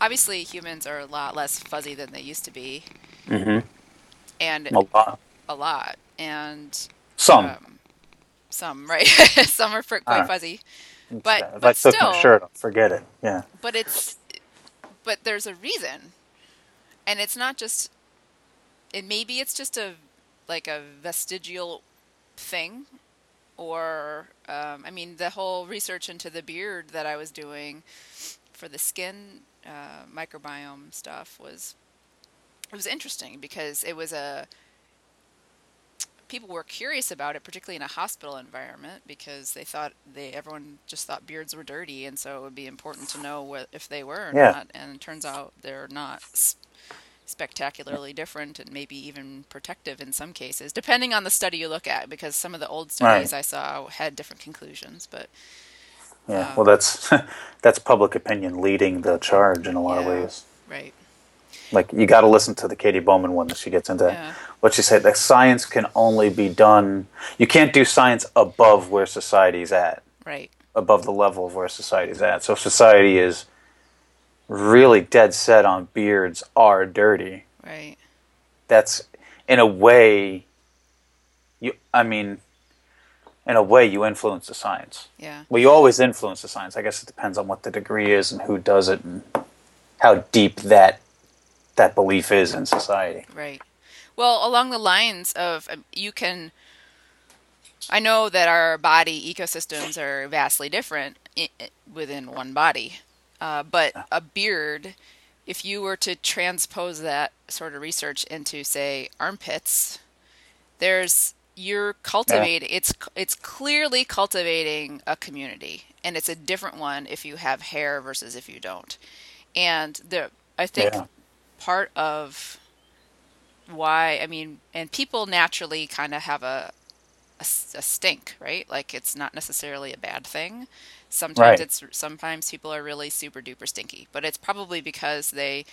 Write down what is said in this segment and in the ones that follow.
obviously humans are a lot less fuzzy than they used to be, Mm-hmm. and A lot. a lot, and Some. um, some right, some are quite Ah. fuzzy, but if I but took my still, shirt off, forget it. Yeah. but it's but there's a reason, and it's not just. It maybe it's just a like a vestigial thing or um, I mean the whole research into the beard that I was doing for the skin uh, microbiome stuff was it was interesting because it was a people were curious about it particularly in a hospital environment because they thought they everyone just thought beards were dirty and so it would be important to know what if they were or Yeah. not and it turns out they're not spectacularly different and maybe even protective in some cases depending on the study you look at because some of the old studies Right. I saw had different conclusions but Yeah. um, Well, that's that's public opinion leading the charge in a lot of ways. right Like you got to listen to the Katy Bowman one that she gets into. Yeah. What she said that science can only be done. You can't do science above where society's at, right above the level of where society's at. So if society is really dead set on beards are dirty. right That's in a way. You, I mean, in a way, you influence the science. yeah Well, you always influence the science. I guess it depends on what the degree is and who does it and how deep that that belief is in society. Right. Well, along the lines of um, you can. I know that our body ecosystems are vastly different within one body, uh, but a beard, if you were to transpose that sort of research into, say, armpits, there's you're cultivating. It's it's clearly cultivating a community, and it's a different one if you have hair versus if you don't. And the I think Yeah. part of why I mean, and people naturally kind of have a a stink, right? Like it's not necessarily a bad thing. Sometimes Right. it's sometimes people are really super duper stinky, but it's probably because they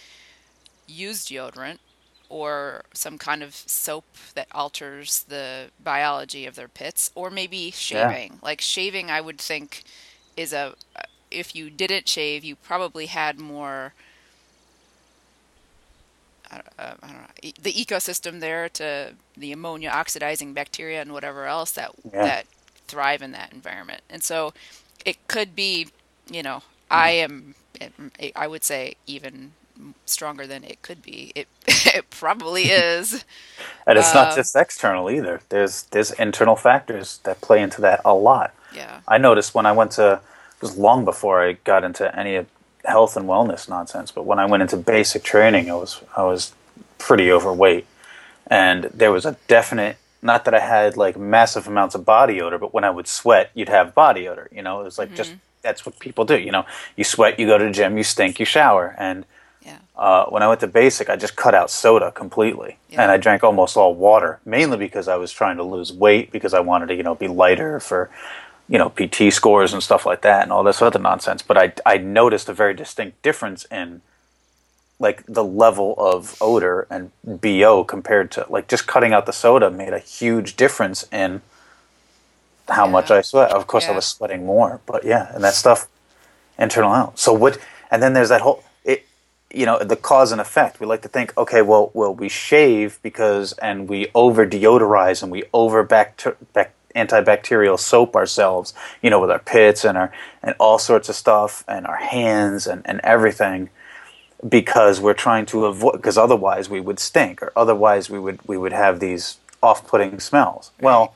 use deodorant or some kind of soap that alters the biology of their pits, or maybe shaving. Like shaving, I would think is a if you didn't shave, you probably had more uh, I don't know, the ecosystem there to the ammonia oxidizing bacteria and whatever else that Yeah. that thrive in that environment. And so it could be, you know, I am I would say even stronger than it could be. It it probably is. And it's not Um, just external either. There's there's internal factors that play into that a lot. Yeah. I noticed when I went to it was long before I got into any health and wellness nonsense, but when I went into basic training, I was I was pretty overweight, and there was a definite not that I had like massive amounts of body odor, but when I would sweat, you'd have body odor. You know, it was like just that's what people do. You know, you sweat, you go to the gym, you stink, you shower, and. Uh, when I went to basic, I just cut out soda completely, Yeah. and I drank almost all water, mainly because I was trying to lose weight because I wanted to, you know, be lighter for, you know, PT scores and stuff like that, and all this other nonsense. But I I noticed a very distinct difference in like the level of odor and bo compared to like just cutting out the soda made a huge difference in how much I sweat. Of course, I was sweating more, but yeah, and that stuff internal out. So what? And then there's that whole you know, the cause and effect. We like to think, okay, well, well, we shave because and we over deodorize and we over bacter, bac, antibacterial soap ourselves, you know, with our pits and our and all sorts of stuff and our hands and and everything because we're trying to avoid because otherwise we would stink or otherwise we would we would have these off-putting smells. Well,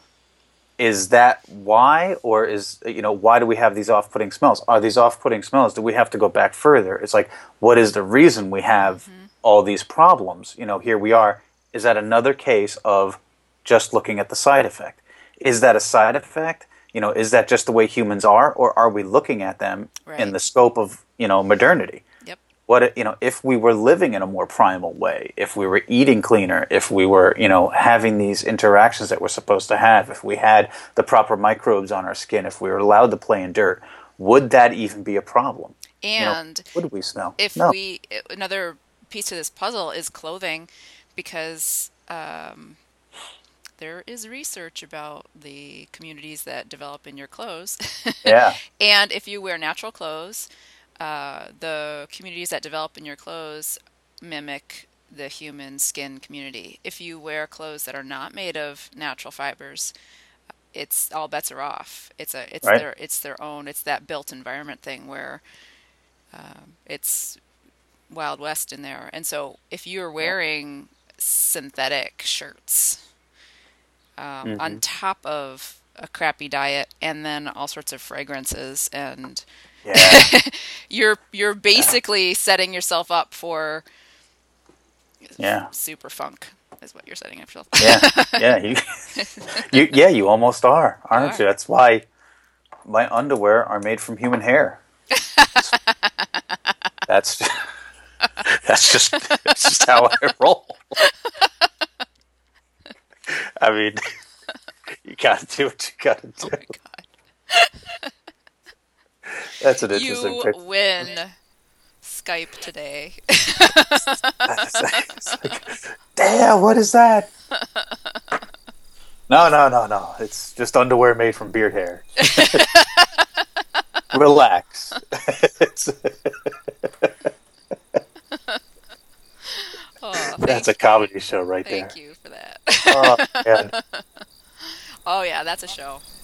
is that why or is you know why do we have these off-putting smells? Are these off-putting smells do we have to go back further? It's like what is the reason we have mm-hmm. all these problems? You know here we are. Is that another case of just looking at the side effect? Is that a side effect? You know is that just the way humans are or are we looking at them in the scope of you know modernity. What you know if we were living in a more primal way if we were eating cleaner if we were you know having these interactions that we're supposed to have if we had the proper microbes on our skin if we were allowed to play in dirt would that even be a problem? You know, And would we smell if no. we another piece to this puzzle is clothing because um, there is research about the communities that develop in your clothes. Yeah. And if you wear natural clothes uh, the communities that develop in your clothes mimic the human skin community. If you wear clothes that are not made of natural fibers, it's all bets are off. It's a it's Right. their it's their own. It's that built environment thing where um, it's Wild West in there. And so if you're wearing synthetic shirts um, hmm on top of a crappy diet and then all sorts of fragrances and Yeah. you're you're Yeah. basically setting yourself up for Yeah. super funk is what you're setting up yourself Yeah. Yeah. You, you, yeah, you almost are, aren't are you? That's why my underwear are made from human hair. That's that's just that's just how I roll. I mean, you gotta do what you gotta oh do. my god That's an interesting you picture. win Skype today like, Damn, what is that? No, no, no, no. It's just underwear made from beard hair. Relax. oh that's a comedy show right thank there. Thank you for that Oh, oh yeah that's a show that's a show